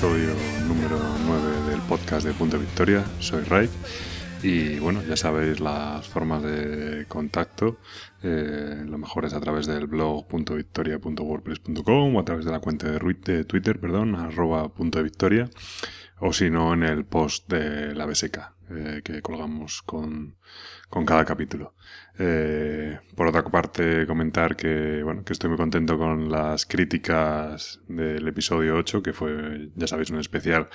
episodio número 9 del podcast de Punto Victoria. Soy Ray y bueno, ya sabéis las formas de contacto. Eh, lo mejor es a través del blog .victoria.wordpress.com o a través de la cuenta de, Twitter, perdón, arroba punto victoria o si no en el post de la BSK eh, que colgamos con, con cada capítulo. Eh, por otra parte, comentar que, bueno, que estoy muy contento con las críticas del episodio 8, que fue, ya sabéis, un especial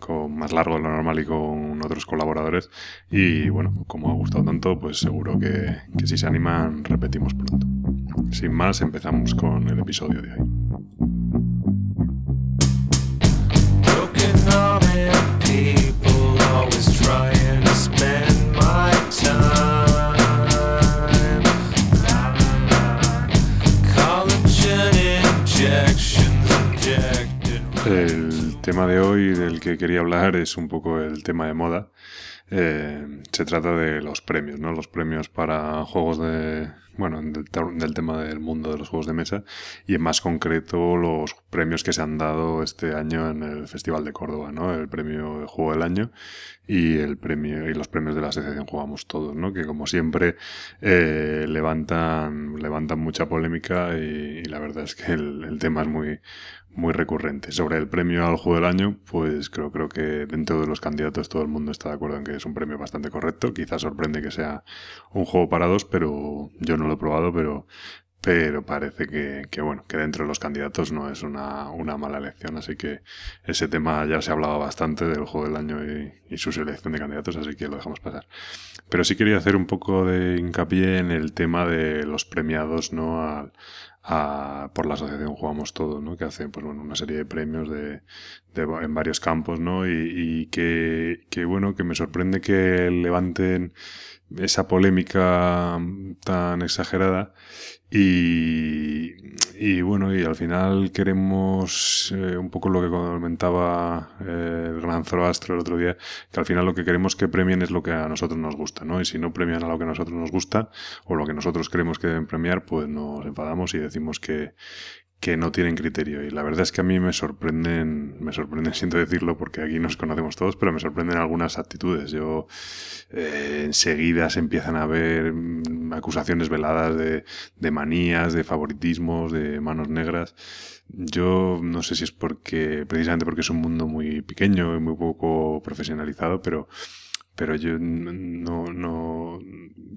con más largo de lo normal y con otros colaboradores. Y bueno, como ha gustado tanto, pues seguro que, que si se animan, repetimos pronto. Sin más, empezamos con el episodio de hoy. El tema de hoy del que quería hablar es un poco el tema de moda. Eh, se trata de los premios, ¿no? Los premios para juegos de, bueno, del, tema del mundo de los juegos de mesa y en más concreto los premios que se han dado este año en el Festival de Córdoba, ¿no? El premio de Juego del Año y el premio y los premios de la asociación Jugamos Todos, ¿no? Que como siempre eh, levantan levantan mucha polémica y, la verdad es que el tema es muy muy recurrente. Sobre el premio al juego del año, pues creo, creo que dentro de los candidatos todo el mundo está de acuerdo en que es un premio bastante correcto. Quizás sorprende que sea un juego para dos, pero yo no lo he probado, pero, pero parece que, que, bueno, que dentro de los candidatos no es una, una, mala elección, así que ese tema ya se ha hablado bastante del juego del año y, y, su selección de candidatos, así que lo dejamos pasar. Pero sí quería hacer un poco de hincapié en el tema de los premiados, ¿no? Al, por la asociación Jugamos Todo, ¿no? que hace pues, bueno, una serie de premios de, de en varios campos, ¿no? y, y que, que, bueno, que me sorprende que levanten esa polémica tan exagerada y, y bueno, y al final queremos eh, un poco lo que comentaba eh, el gran Zoroastro el otro día, que al final lo que queremos que premien es lo que a nosotros nos gusta, ¿no? Y si no premian a lo que a nosotros nos gusta o lo que nosotros creemos que deben premiar, pues nos enfadamos y decimos que, que no tienen criterio. Y la verdad es que a mí me sorprenden, me sorprenden, siento decirlo, porque aquí nos conocemos todos, pero me sorprenden algunas actitudes. Yo eh, enseguida se empiezan a ver mm, acusaciones veladas de, de manías, de favoritismos, de manos negras. Yo no sé si es porque, precisamente porque es un mundo muy pequeño y muy poco profesionalizado, pero pero yo no, no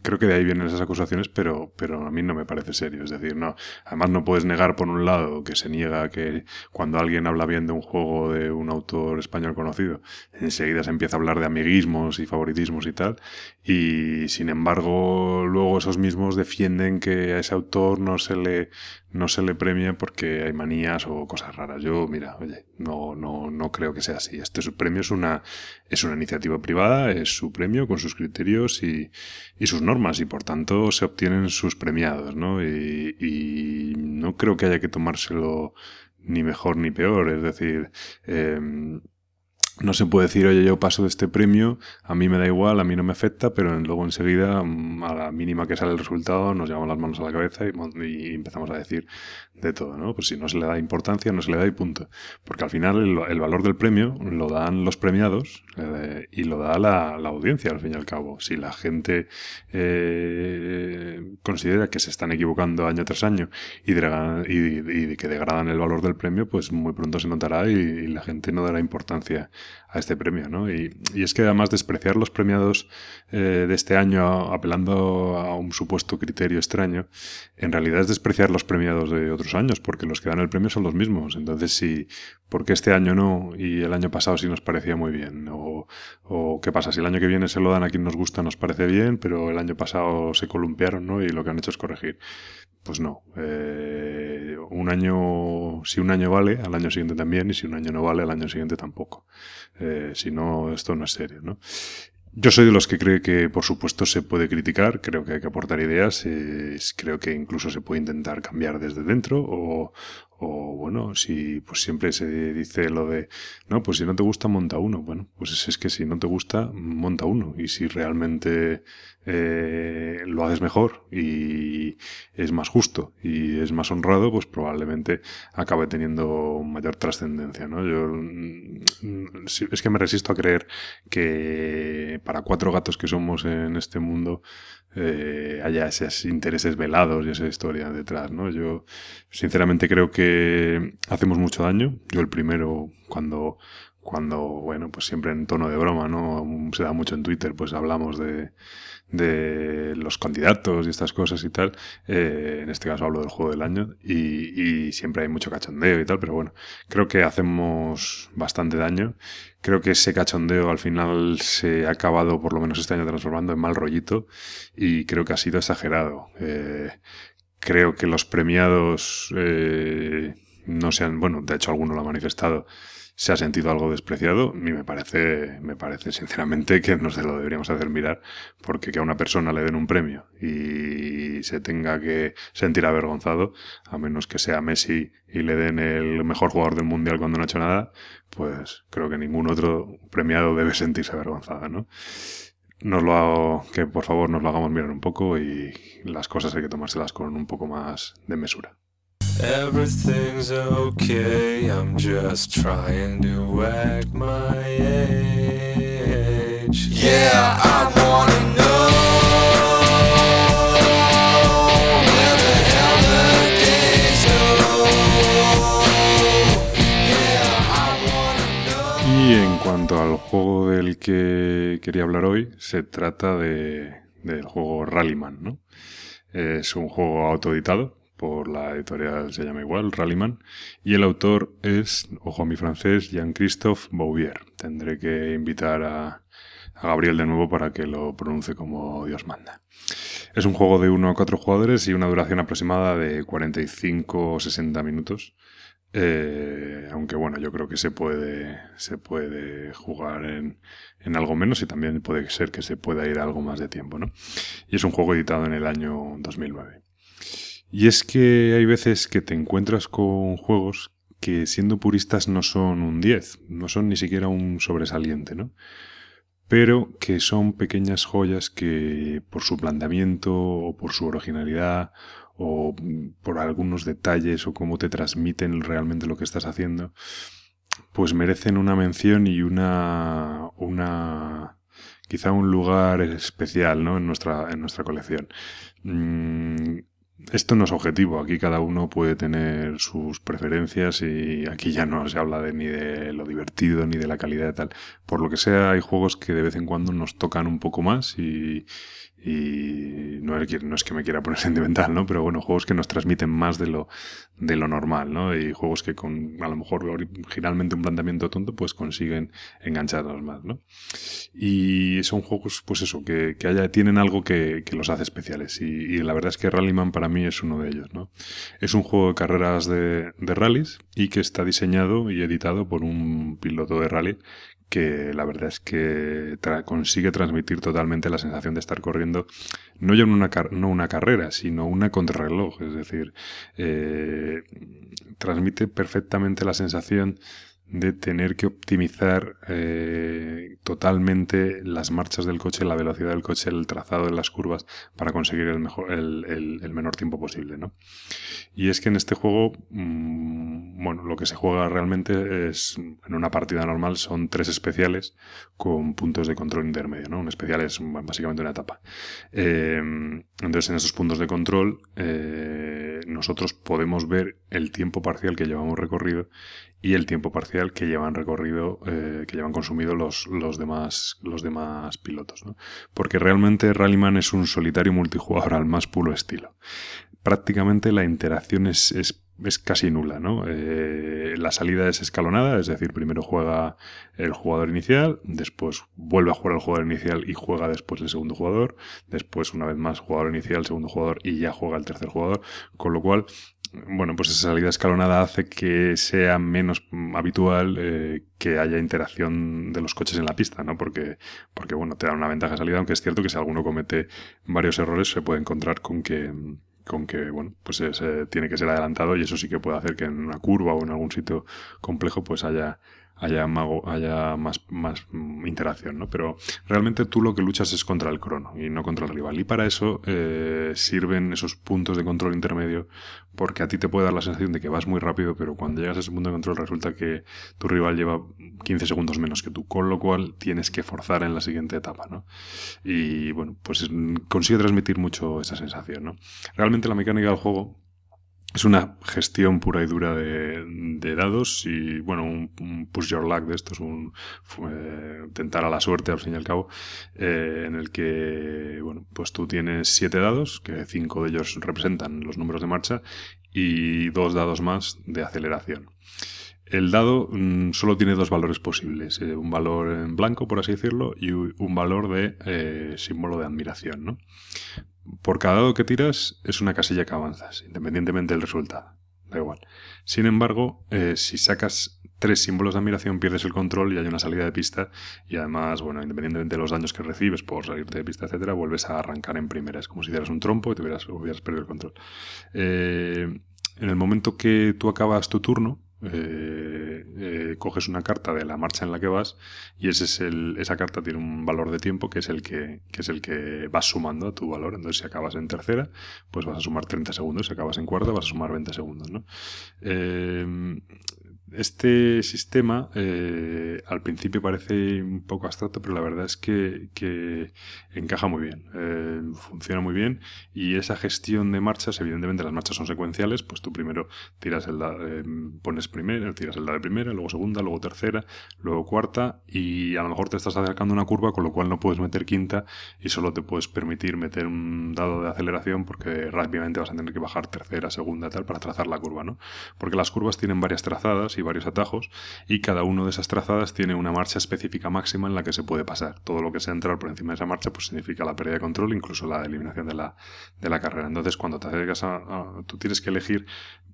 creo que de ahí vienen esas acusaciones, pero, pero a mí no me parece serio. Es decir, no, además no puedes negar por un lado que se niega que cuando alguien habla bien de un juego de un autor español conocido, enseguida se empieza a hablar de amiguismos y favoritismos y tal, y sin embargo luego esos mismos defienden que a ese autor no se le no se le premia porque hay manías o cosas raras. Yo, mira, oye, no, no, no creo que sea así. Este premio es una, es una iniciativa privada, es su premio con sus criterios y, y sus normas y por tanto se obtienen sus premiados, ¿no? Y, y no creo que haya que tomárselo ni mejor ni peor. Es decir, eh, no se puede decir, oye, yo paso de este premio, a mí me da igual, a mí no me afecta, pero luego enseguida, mm, a la mínima que sale el resultado, nos llevamos las manos a la cabeza y, empezamos a decir de todo, ¿no? Pues si no se le da importancia, no se le da y punto. Porque al final el, valor del premio lo dan los premiados eh, y lo da la, audiencia, al fin y al cabo. Si la gente eh, considera que se están equivocando año tras año y, y, que degradan el valor del premio, pues muy pronto se notará y la gente no dará importancia a este premio, ¿no? Y, es que además despreciar los premiados eh, de este año apelando a un supuesto criterio extraño, en realidad es despreciar los premiados de otros años, porque los que dan el premio son los mismos. Entonces, si, ¿por qué este año no y el año pasado sí nos parecía muy bien? O, o qué pasa, si el año que viene se lo dan a quien nos gusta, nos parece bien, pero el año pasado se columpiaron, ¿no? Y lo que han hecho es corregir. Pues no. Eh, un año, si un año vale, al año siguiente también, y si un año no vale, al año siguiente tampoco. Eh, si no, esto no es serio, ¿no? Yo soy de los que cree que, por supuesto, se puede criticar, creo que hay que aportar ideas, creo que incluso se puede intentar cambiar desde dentro o, o bueno, si pues siempre se dice lo de, no, pues si no te gusta, monta uno. Bueno, pues es, que si no te gusta, monta uno. Y si realmente eh, lo haces mejor y es más justo y es más honrado, pues probablemente acabe teniendo mayor trascendencia, ¿no? Yo mm, es que me resisto a creer que para cuatro gatos que somos en este mundo eh, haya esos intereses velados y esa historia detrás, ¿no? Yo sinceramente creo que hacemos mucho daño. Yo el primero cuando cuando, bueno, pues siempre en tono de broma, ¿no? Se da mucho en Twitter, pues hablamos de, de los candidatos y estas cosas y tal. Eh, en este caso hablo del juego del año y, siempre hay mucho cachondeo y tal, pero bueno, creo que hacemos bastante daño. Creo que ese cachondeo al final se ha acabado, por lo menos este año, transformando en mal rollito y creo que ha sido exagerado. Eh, creo que los premiados eh, no sean, bueno, de hecho alguno lo ha manifestado, se ha sentido algo despreciado y me parece, me parece sinceramente que no se lo deberíamos hacer mirar porque que a una persona le den un premio y se tenga que sentir avergonzado, a menos que sea Messi y le den el mejor jugador del mundial cuando no ha hecho nada, pues creo que ningún otro premiado debe sentirse avergonzado, ¿no? Nos lo hago, que por favor nos lo hagamos mirar un poco y las cosas hay que tomárselas con un poco más de mesura. Everything's okay, I'm just trying to act my age. Yeah, I wanna know. where the hell the days go. Yeah, I wanna know. Y en cuanto al juego del que quería hablar hoy, se trata de, del juego Rallyman, ¿no? Es un juego autoeditado, por la editorial se llama igual, Rallyman, y el autor es, ojo a mi francés, Jean-Christophe Bouvier. Tendré que invitar a, Gabriel de nuevo para que lo pronuncie como Dios manda. Es un juego de 1 a 4 jugadores y una duración aproximada de 45 o 60 minutos. Eh, aunque bueno, yo creo que se puede, se puede jugar en, en, algo menos y también puede ser que se pueda ir algo más de tiempo, ¿no? Y es un juego editado en el año 2009. Y es que hay veces que te encuentras con juegos que siendo puristas no son un 10, no son ni siquiera un sobresaliente, ¿no? Pero que son pequeñas joyas que por su planteamiento o por su originalidad o por algunos detalles o cómo te transmiten realmente lo que estás haciendo, pues merecen una mención y una, una quizá un lugar especial ¿no? en, nuestra, en nuestra colección. Mm, esto no es objetivo, aquí cada uno puede tener sus preferencias y aquí ya no se habla de ni de lo divertido ni de la calidad y tal. Por lo que sea, hay juegos que de vez en cuando nos tocan un poco más y, y no es, que me quiera poner sentimental, ¿no? Pero bueno, juegos que nos transmiten más de lo, de lo normal, ¿no? Y juegos que con a lo mejor originalmente un planteamiento tonto, pues consiguen engancharnos más, ¿no? Y son juegos, pues eso, que, que haya, tienen algo que, que los hace especiales. Y, y, la verdad es que Rallyman para mí es uno de ellos, ¿no? Es un juego de carreras de, de rallies y que está diseñado y editado por un piloto de rally que la verdad es que consigue transmitir totalmente la sensación de estar corriendo no ya una, no una carrera, sino una contrarreloj. Es decir, eh, transmite perfectamente la sensación de tener que optimizar eh, totalmente las marchas del coche, la velocidad del coche, el trazado de las curvas para conseguir el, mejor, el, el, menor tiempo posible. ¿no? Y es que en este juego, mmm, bueno, lo que se juega realmente es, en una partida normal, son tres especiales con puntos de control intermedio. ¿no? Un especial es básicamente una etapa. Eh, entonces, en esos puntos de control, eh, nosotros podemos ver el tiempo parcial que llevamos recorrido y el tiempo parcial que llevan recorrido, eh, que llevan consumido los, los, demás, los demás pilotos. ¿no? Porque realmente Rallyman es un solitario multijugador al más puro estilo. Prácticamente la interacción es, es, es casi nula. ¿no? Eh, la salida es escalonada, es decir, primero juega el jugador inicial, después vuelve a jugar el jugador inicial y juega después el segundo jugador, después una vez más jugador inicial, segundo jugador y ya juega el tercer jugador, con lo cual bueno, pues esa salida escalonada hace que sea menos habitual eh, que haya interacción de los coches en la pista, ¿no? Porque, porque, bueno, te da una ventaja de salida, aunque es cierto que si alguno comete varios errores se puede encontrar con que, con que, bueno, pues tiene que ser adelantado y eso sí que puede hacer que en una curva o en algún sitio complejo pues haya, haya, haya más, más interacción, ¿no? Pero realmente tú lo que luchas es contra el crono y no contra el rival. Y para eso eh, sirven esos puntos de control intermedio porque a ti te puede dar la sensación de que vas muy rápido, pero cuando llegas a ese punto de control resulta que tu rival lleva 15 segundos menos que tú, con lo cual tienes que forzar en la siguiente etapa, ¿no? Y bueno, pues consigue transmitir mucho esa sensación, ¿no? Realmente la mecánica del juego es una gestión pura y dura de, dados y, bueno, un, push your luck de esto es un tentar a la suerte al fin y al cabo, eh, en el que, bueno, pues tú tienes siete dados, que cinco de ellos representan los números de marcha y dos dados más de aceleración. El dado mm, solo tiene dos valores posibles, eh, un valor en blanco, por así decirlo, y un valor de eh, símbolo de admiración, ¿no? Por cada dado que tiras es una casilla que avanzas, independientemente del resultado. Da igual. Sin embargo, eh, si sacas tres símbolos de admiración, pierdes el control y hay una salida de pista. Y además, bueno, independientemente de los daños que recibes por salirte de pista, etcétera, vuelves a arrancar en primera. Es como si hicieras un trompo y te hubieras, hubieras perdido el control. Eh, en el momento que tú acabas tu turno, eh, eh, coges una carta de la marcha en la que vas y es el, esa carta tiene un valor de tiempo que es el que, que es el que vas sumando a tu valor. Entonces, si acabas en tercera, pues vas a sumar 30 segundos. Si acabas en cuarta, vas a sumar 20 segundos. ¿no? Eh, este sistema eh, al principio parece un poco abstracto, pero la verdad es que, encaja muy bien, eh, funciona muy bien y esa gestión de marchas, evidentemente las marchas son secuenciales, pues tú primero tiras el eh, pones primero, tiras el dado de primera, luego segunda, luego tercera, luego cuarta y a lo mejor te estás acercando una curva con lo cual no puedes meter quinta y solo te puedes permitir meter un dado de aceleración porque rápidamente vas a tener que bajar tercera, segunda, tal para trazar la curva, ¿no? Porque las curvas tienen varias trazadas y varios atajos y cada uno de esas trazadas tiene una marcha específica máxima en la que se puede pasar. Todo lo que sea entrar por encima de esa marcha pues significa la pérdida de control, incluso la eliminación de la, de la carrera. Entonces cuando te acercas a, a tú tienes que elegir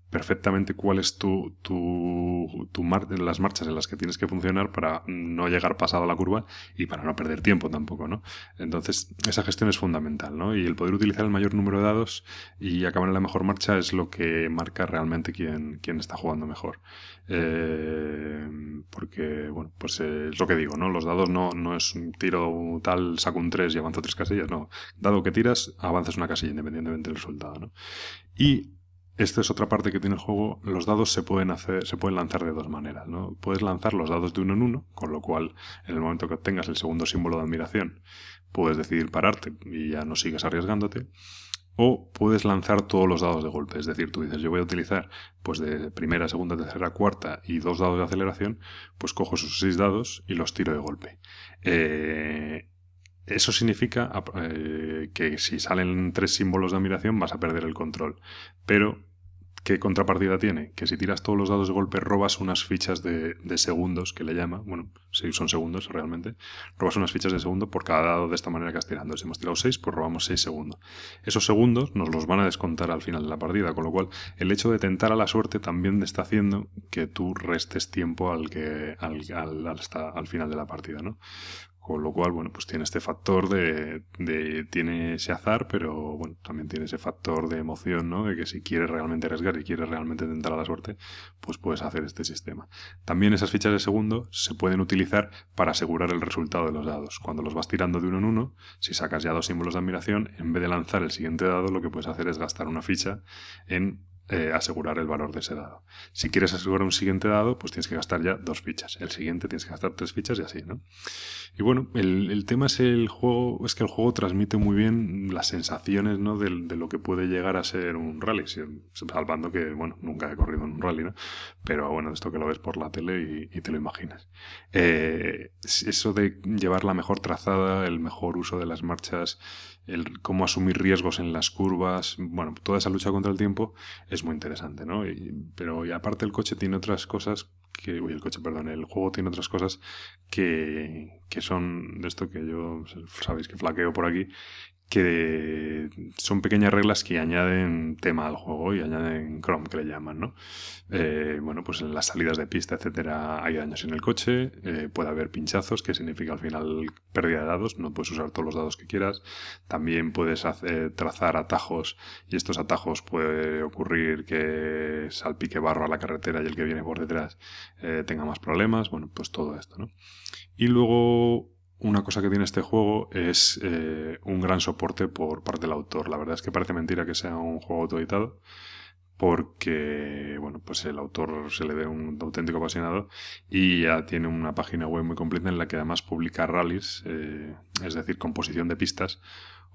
perfectamente cuál es tu, tu, tu las marchas en las que tienes que funcionar para no llegar pasado a la curva y para no perder tiempo tampoco, ¿no? Entonces, esa gestión es fundamental, ¿no? Y el poder utilizar el mayor número de dados y acabar en la mejor marcha es lo que marca realmente quién, quién está jugando mejor. Eh, porque, bueno, pues es lo que digo, ¿no? Los dados no, no es un tiro tal, saco un 3 y avanzo tres casillas, no. Dado que tiras, avanzas una casilla independientemente del resultado, ¿no? Y esta es otra parte que tiene el juego. Los dados se pueden hacer, se pueden lanzar de dos maneras, ¿no? Puedes lanzar los dados de uno en uno, con lo cual, en el momento que obtengas el segundo símbolo de admiración, puedes decidir pararte y ya no sigues arriesgándote. O puedes lanzar todos los dados de golpe. Es decir, tú dices, yo voy a utilizar pues de primera, segunda, tercera, cuarta y dos dados de aceleración, pues cojo esos seis dados y los tiro de golpe. Eh, eso significa eh, que si salen tres símbolos de admiración vas a perder el control. Pero, ¿qué contrapartida tiene? Que si tiras todos los dados de golpe robas unas fichas de, segundos, que le llama, bueno, son segundos realmente, robas unas fichas de segundo por cada dado de esta manera que has tirando. Si hemos tirado seis, pues robamos seis segundos. Esos segundos nos los van a descontar al final de la partida, con lo cual el hecho de tentar a la suerte también está haciendo que tú restes tiempo al, que, al, hasta, al final de la partida, ¿no? Con lo cual, bueno, pues tiene este factor de, tiene ese azar, pero bueno, también tiene ese factor de emoción, ¿no? De que si quieres realmente arriesgar y quieres realmente tentar a la suerte, pues puedes hacer este sistema. También esas fichas de segundo se pueden utilizar para asegurar el resultado de los dados. Cuando los vas tirando de uno en uno, si sacas ya dos símbolos de admiración, en vez de lanzar el siguiente dado, lo que puedes hacer es gastar una ficha en eh, asegurar el valor de ese dado. Si quieres asegurar un siguiente dado, pues tienes que gastar ya dos fichas. El siguiente tienes que gastar tres fichas y así, ¿no? Y bueno, el, tema es el juego, es que el juego transmite muy bien las sensaciones, ¿no? De, lo que puede llegar a ser un rally, salvando que, bueno, nunca he corrido en un rally, ¿no? Pero bueno, esto que lo ves por la tele y, te lo imaginas. Eh, eso de llevar la mejor trazada, el mejor uso de las marchas, el cómo asumir riesgos en las curvas, bueno, toda esa lucha contra el tiempo es muy interesante, ¿no? pero y aparte el coche tiene otras cosas que, uy, el coche, perdón, el juego tiene otras cosas que, que son de esto que yo, sabéis que flaqueo por aquí, que son pequeñas reglas que añaden tema al juego y añaden Chrome, que le llaman, ¿no? Eh, bueno, pues en las salidas de pista, etcétera, hay daños en el coche, eh, puede haber pinchazos, que significa al final pérdida de dados, no puedes usar todos los dados que quieras. También puedes hacer, trazar atajos y estos atajos puede ocurrir que salpique barro a la carretera y el que viene por detrás eh, tenga más problemas. Bueno, pues todo esto, ¿no? Y luego una cosa que tiene este juego es eh, un gran soporte por parte del autor. La verdad es que parece mentira que sea un juego autoeditado porque bueno, pues el autor se le ve un auténtico apasionado y ya tiene una página web muy completa en la que además publica rallies, eh, es decir, composición de pistas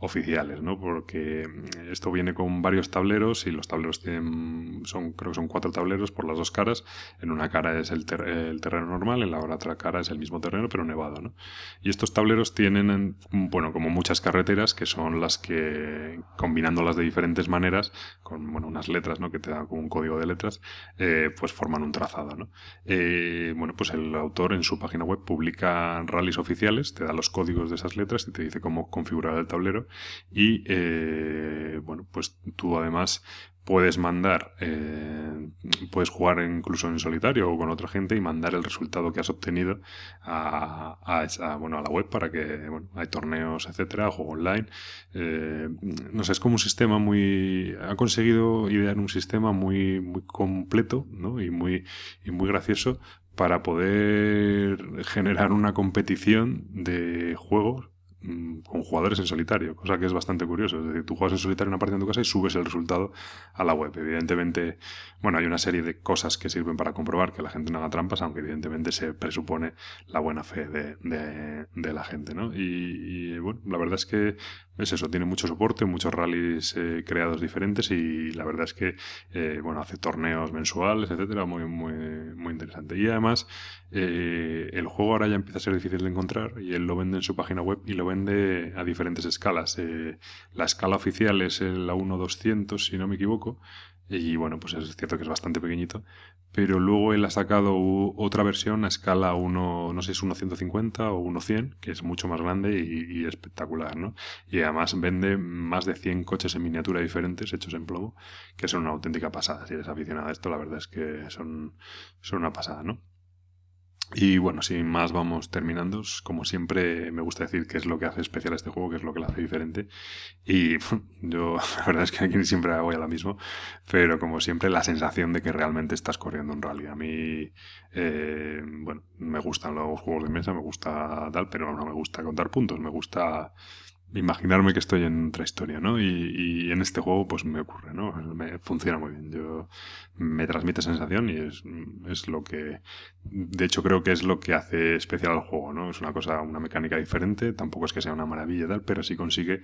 oficiales, ¿no? Porque mm, esto viene con varios tableros y los tableros tienen, son, creo que son cuatro tableros por las dos caras. En una cara es el, terreno normal, en la otra cara es el mismo terreno, pero nevado, ¿no? Y estos tableros tienen, bueno, como muchas carreteras, que son las que, combinándolas de diferentes maneras, con, bueno, unas letras, ¿no? Que te dan como un código de letras, eh, pues forman un trazado, ¿no? Eh, bueno, pues el autor en su página web publica rallies oficiales, te da los códigos de esas letras y te dice cómo configurar el tablero y eh, bueno, pues tú además puedes mandar, eh, puedes jugar incluso en solitario o con otra gente y mandar el resultado que has obtenido a, a, bueno, a la web para que, bueno, hay torneos, etcétera, juego online. Eh, no sé, es como un sistema muy, ha conseguido idear un sistema muy, muy completo, ¿no? Y muy, y muy gracioso para poder generar una competición de juegos Mm, con jugadores en solitario, cosa que es bastante curioso. Es decir, tú juegas en solitario una partida en tu casa y subes el resultado a la web. Evidentemente, bueno, hay una serie de cosas que sirven para comprobar que la gente no haga trampas, aunque evidentemente se presupone la buena fe de, la gente, ¿no? Y, bueno, la verdad es que es eso, tiene mucho soporte, muchos rallies eh, creados diferentes y la verdad es que, eh, bueno, hace torneos mensuales, etcétera, muy, muy, muy interesante. Y además, eh, el juego ahora ya empieza a ser difícil de encontrar y él lo vende en su página web y lo vende a diferentes escalas. la escala oficial es la 1.200, si no me equivoco, y bueno, pues es cierto que es bastante pequeñito, pero luego él ha sacado otra versión a escala 1, no sé si es 1.150 o 1.100, que es mucho más grande y, espectacular, ¿no? Y además vende más de 100 coches en miniatura diferentes hechos en plomo, que son una auténtica pasada. Si eres aficionado a esto, la verdad es que son, son una pasada, ¿no? Y bueno, sin más vamos terminando. Como siempre me gusta decir qué es lo que hace especial este juego, qué es lo que lo hace diferente. Y yo la verdad es que aquí siempre voy a lo mismo, pero como siempre la sensación de que realmente estás corriendo un rally. A mí, eh, bueno, me gustan los juegos de mesa, me gusta tal, pero no me gusta contar puntos, me gusta imaginarme que estoy en otra historia, ¿no? Y, en este juego pues me ocurre, ¿no? Me funciona muy bien. Yo me transmite sensación y es, lo que de hecho creo que es lo que hace especial al juego, ¿no? Es una cosa, una mecánica diferente, tampoco es que sea una maravilla tal, pero sí consigue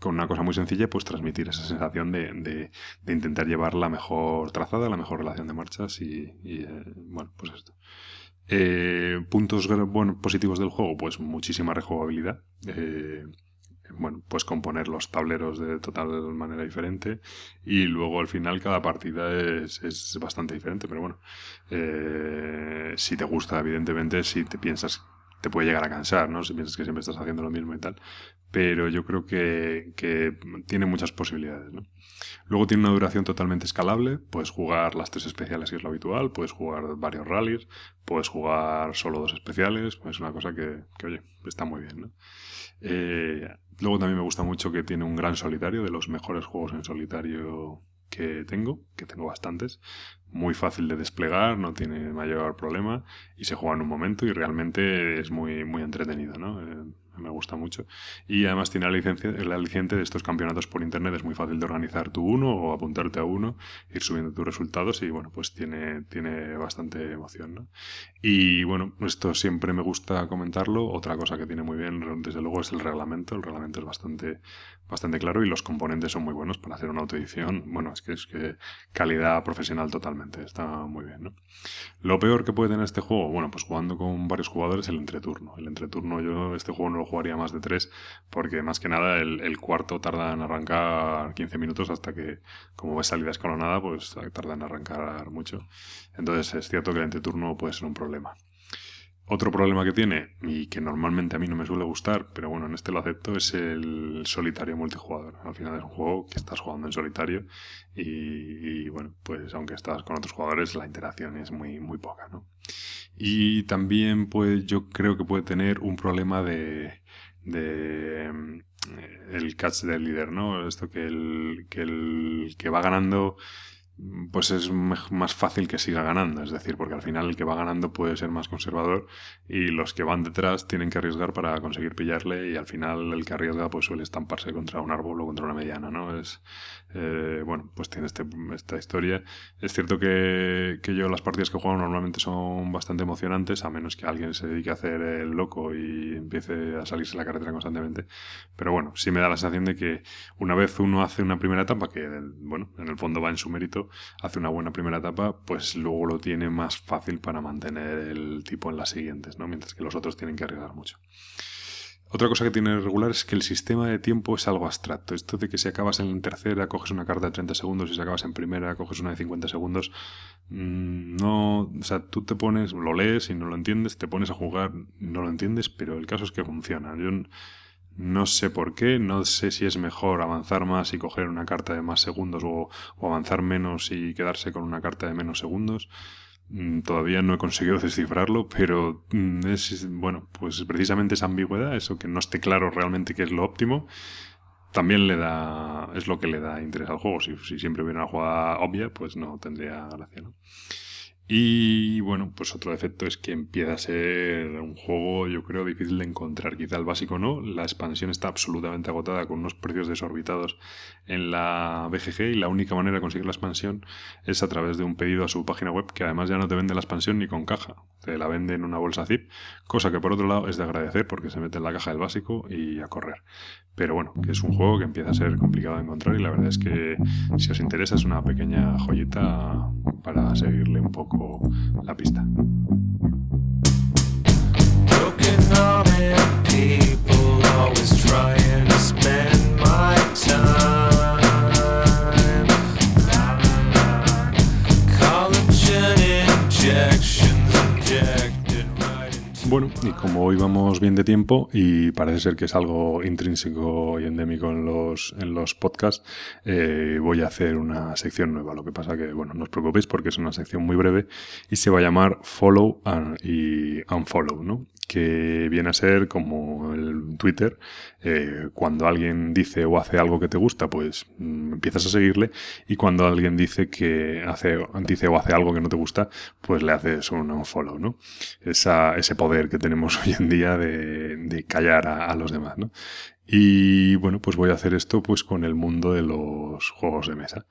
con una cosa muy sencilla pues transmitir esa sensación de, de, intentar llevar la mejor trazada, la mejor relación de marchas y, eh, bueno, pues esto. Eh, puntos bueno, positivos del juego, pues muchísima rejugabilidad. Eh, bueno, pues componer los tableros de total manera diferente y luego al final cada partida es, es bastante diferente, pero bueno, eh, si te gusta, evidentemente, si te piensas, te puede llegar a cansar, ¿no? Si piensas que siempre estás haciendo lo mismo y tal, pero yo creo que, tiene muchas posibilidades, ¿no? Luego tiene una duración totalmente escalable, puedes jugar las tres especiales que es lo habitual, puedes jugar varios rallies, puedes jugar solo dos especiales, pues es una cosa que, que oye, está muy bien, ¿no? Eh, luego también me gusta mucho que tiene un gran solitario, de los mejores juegos en solitario que tengo, que tengo bastantes. Muy fácil de desplegar, no tiene mayor problema y se juega en un momento y realmente es muy, muy entretenido, ¿no? Eh, me gusta mucho. Y además tiene la, licencia, la licencia de estos campeonatos por internet, es muy fácil de organizar tu uno o apuntarte a uno, ir subiendo tus resultados y bueno, pues tiene, tiene bastante emoción, ¿no? Y bueno, esto siempre me gusta comentarlo. Otra cosa que tiene muy bien, desde luego, es el reglamento. El reglamento es bastante, bastante claro y los componentes son muy buenos para hacer una autoedición. Bueno, es que es que calidad profesional totalmente, está muy bien, ¿no? Lo peor que puede tener este juego, bueno, pues jugando con varios jugadores, el entreturno. El entreturno, yo este juego no lo jugaría más de tres, porque más que nada el, cuarto tarda en arrancar 15 minutos hasta que, como ves salida escalonada, pues tarda en arrancar mucho. Entonces es cierto que el entreturno puede ser un problema. Otro problema que tiene, y que normalmente a mí no me suele gustar, pero bueno, en este lo acepto, es el solitario multijugador. Al final es un juego que estás jugando en solitario y, bueno, pues aunque estás con otros jugadores, la interacción es muy, muy poca, ¿no? Y también, pues yo creo que puede tener un problema de, de mm, el catch del líder, ¿no? Esto que el, que el que va ganando pues es más fácil que siga ganando. Es decir, porque al final el que va ganando puede ser más conservador y los que van detrás tienen que arriesgar para conseguir pillarle y al final el que arriesga pues suele estamparse contra un árbol o contra una mediana, ¿no? Es, eh, bueno, pues tiene este, esta historia. Es cierto que, que, yo las partidas que juego normalmente son bastante emocionantes, a menos que alguien se dedique a hacer el loco y empiece a salirse la carretera constantemente. Pero bueno, sí me da la sensación de que una vez uno hace una primera etapa, que bueno, en el fondo va en su mérito, hace una buena primera etapa, pues luego lo tiene más fácil para mantener el tipo en las siguientes, ¿no? Mientras que los otros tienen que arriesgar mucho. Otra cosa que tiene regular es que el sistema de tiempo es algo abstracto. Esto de que si acabas en tercera coges una carta de 30 segundos y si acabas en primera coges una de 50 segundos, mm, no, o sea, tú te pones, lo lees y no lo entiendes, te pones a jugar, no lo entiendes, pero el caso es que funciona. Yo no sé por qué, no sé si es mejor avanzar más y coger una carta de más segundos o, avanzar menos y quedarse con una carta de menos segundos. Mm, todavía no he conseguido descifrarlo, pero mm, es, bueno, pues precisamente esa ambigüedad, eso que no esté claro realmente qué es lo óptimo, también le da, es lo que le da interés al juego. Si, si siempre hubiera una jugada obvia, pues no tendría gracia, ¿no? Y bueno, pues otro defecto es que empieza a ser un juego, yo creo, difícil de encontrar. Quizá el básico no. La expansión está absolutamente agotada con unos precios desorbitados en la BGG y la única manera de conseguir la expansión es a través de un pedido a su página web que además ya no te vende la expansión ni con caja. Te la vende en una bolsa zip, cosa que por otro lado es de agradecer porque se mete en la caja del básico y a correr. Pero bueno, que es un juego que empieza a ser complicado de encontrar y la verdad es que si os interesa es una pequeña joyita para seguirle un poco la pista. Bueno, y como hoy vamos bien de tiempo y parece ser que es algo intrínseco y endémico en los, en los podcasts, eh, voy a hacer una sección nueva. Lo que pasa que, bueno, no os preocupéis porque es una sección muy breve y se va a llamar Follow y Unfollow, ¿no? Que viene a ser como el Twitter, eh, cuando alguien dice o hace algo que te gusta, pues mm, empiezas a seguirle, y cuando alguien dice que hace, dice o hace algo que no te gusta, pues le haces un follow, ¿no? Esa, ese poder que tenemos hoy en día de, de callar a, los demás, ¿no? Y bueno, pues voy a hacer esto pues con el mundo de los juegos de mesa.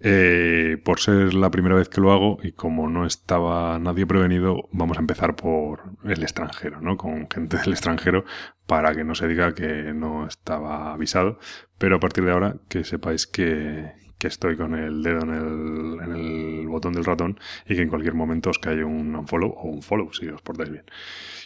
Eh, por ser la primera vez que lo hago y como no estaba nadie prevenido, vamos a empezar por el extranjero, ¿no? Con gente del extranjero para que no se diga que no estaba avisado. Pero a partir de ahora que sepáis que, que estoy con el dedo en el, botón del ratón y que en cualquier momento os cae un unfollow o un follow si os portáis bien.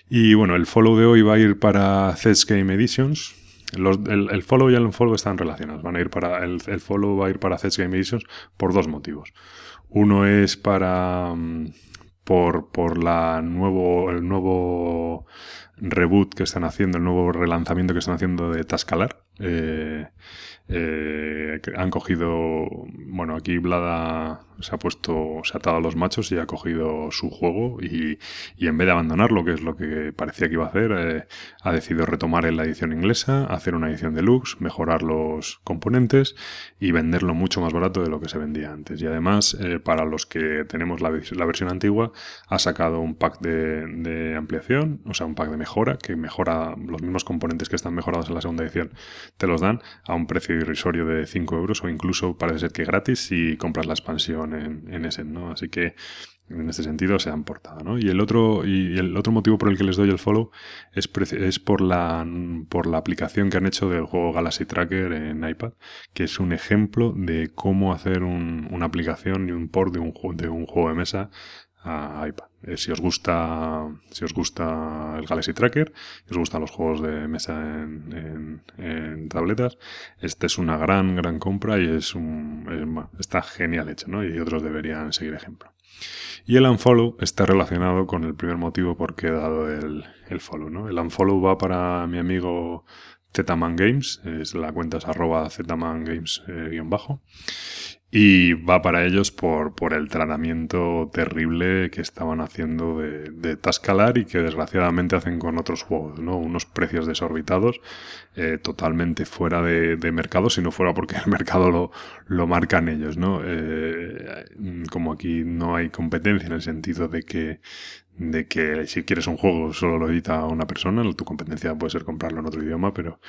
Y bueno, el follow de hoy va a ir para Zeds Game Editions el, follow y el unfollow están relacionados. Van a ir para, el, follow va a ir para Zeds Game Editions por dos motivos. Uno es para mm, por, por la nuevo, el nuevo reboot que están haciendo, el nuevo relanzamiento que están haciendo de Tascalar. Eh, eh, han cogido, bueno, aquí Blada se ha puesto, se ha atado a los machos y ha cogido su juego y, en vez de abandonarlo, que es lo que parecía que iba a hacer, eh, ha decidido retomar en la edición inglesa, hacer una edición deluxe, mejorar los componentes y venderlo mucho más barato de lo que se vendía antes. Y además, eh, para los que tenemos la, versión antigua, ha sacado un pack de ampliación, o sea, un pack de mejora, que mejora los mismos componentes que están mejorados en la segunda edición, te los dan a un precio irrisorio de 5 euros o incluso parece ser que gratis si compras la expansión en, en ese, ¿no? Así que en este sentido se han portado, ¿no? Y el otro, y el otro motivo por el que les doy el follow es, es por, la, por la aplicación que han hecho del juego Galaxy Tracker en iPad, que es un ejemplo de cómo hacer una aplicación y un port de un, de un juego de mesa a iPad. Eh, si os gusta, si os gusta el Galaxy Tracker, si os gustan los juegos de mesa en, tabletas, esta es una gran, gran compra y es un, está genial hecho, ¿no? Y otros deberían seguir ejemplo. Y el unfollow está relacionado con el primer motivo por qué he dado el, follow. ¿no? El unfollow va para mi amigo Zman Games, es la cuenta es arroba Zman Games eh. Y va para ellos por, por el tratamiento terrible que estaban haciendo de, de Tascalar y que desgraciadamente hacen con otros juegos, ¿no? Unos precios desorbitados, eh, totalmente fuera de, mercado, si no fuera porque el mercado lo, lo marcan ellos, ¿no? Eh, como aquí no hay competencia en el sentido de que, de que si quieres un juego solo lo edita una persona, tu competencia puede ser comprarlo en otro idioma, pero,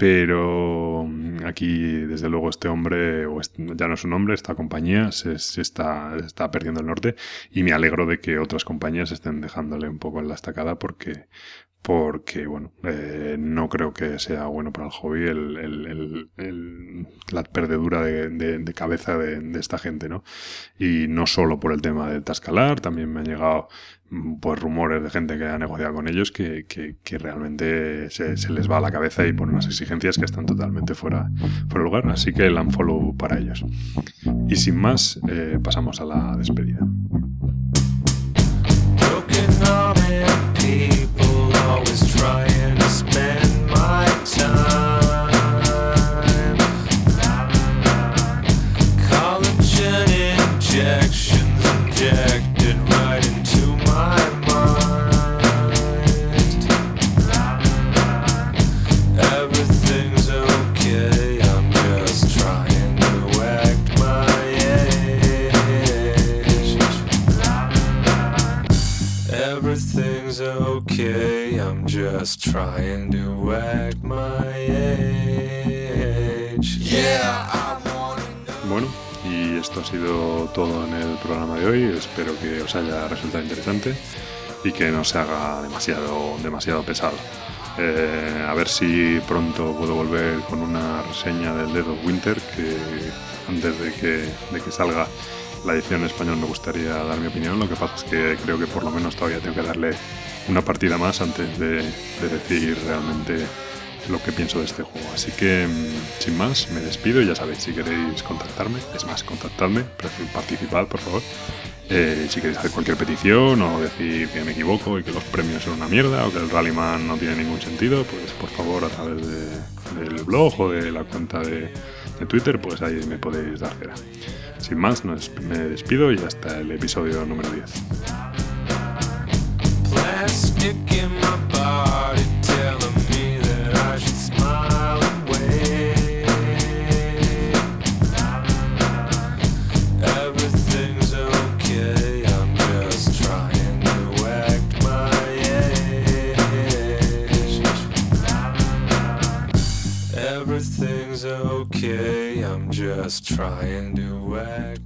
pero mm, aquí, desde luego, este hombre, o ya no es un hombre, esta compañía se, está, está, perdiendo el norte. Y me alegro de que otras compañías estén dejándole un poco en la estacada porque, porque bueno, eh, no creo que sea bueno para el hobby el, el, la perdedura de, cabeza de, esta gente, ¿no? Y no solo por el tema del Tascalar, también me han llegado pues rumores de gente que ha negociado con ellos que, que, realmente se, les va a la cabeza y ponen unas exigencias que están totalmente fuera, fuera de lugar. Así que el unfollow para ellos. Y sin más, eh, pasamos a la despedida. Just trying to act my age. Yeah, bueno, y esto ha sido todo en el programa de hoy. Espero que os haya resultado interesante y que no se haga demasiado, demasiado pesado. Eh, a ver si pronto puedo volver con una reseña del Dead of Winter que antes de que, de que salga la edición en español me gustaría dar mi opinión. Lo que pasa es que creo que por lo menos todavía tengo que darle una partida más antes de, decir realmente lo que pienso de este juego. Así que, mm, sin más, me despido ya sabéis, si queréis contactarme, es más, contactadme, participad, por favor. Eh, si queréis hacer cualquier petición o decir que me equivoco y que los premios son una mierda o que el Rallyman no tiene ningún sentido, pues por favor a través del blog o de la cuenta de, de, Twitter, pues ahí me podéis dar cera. Sin más, me despido y hasta el episodio número 10. Everything's okay, I'm just trying to act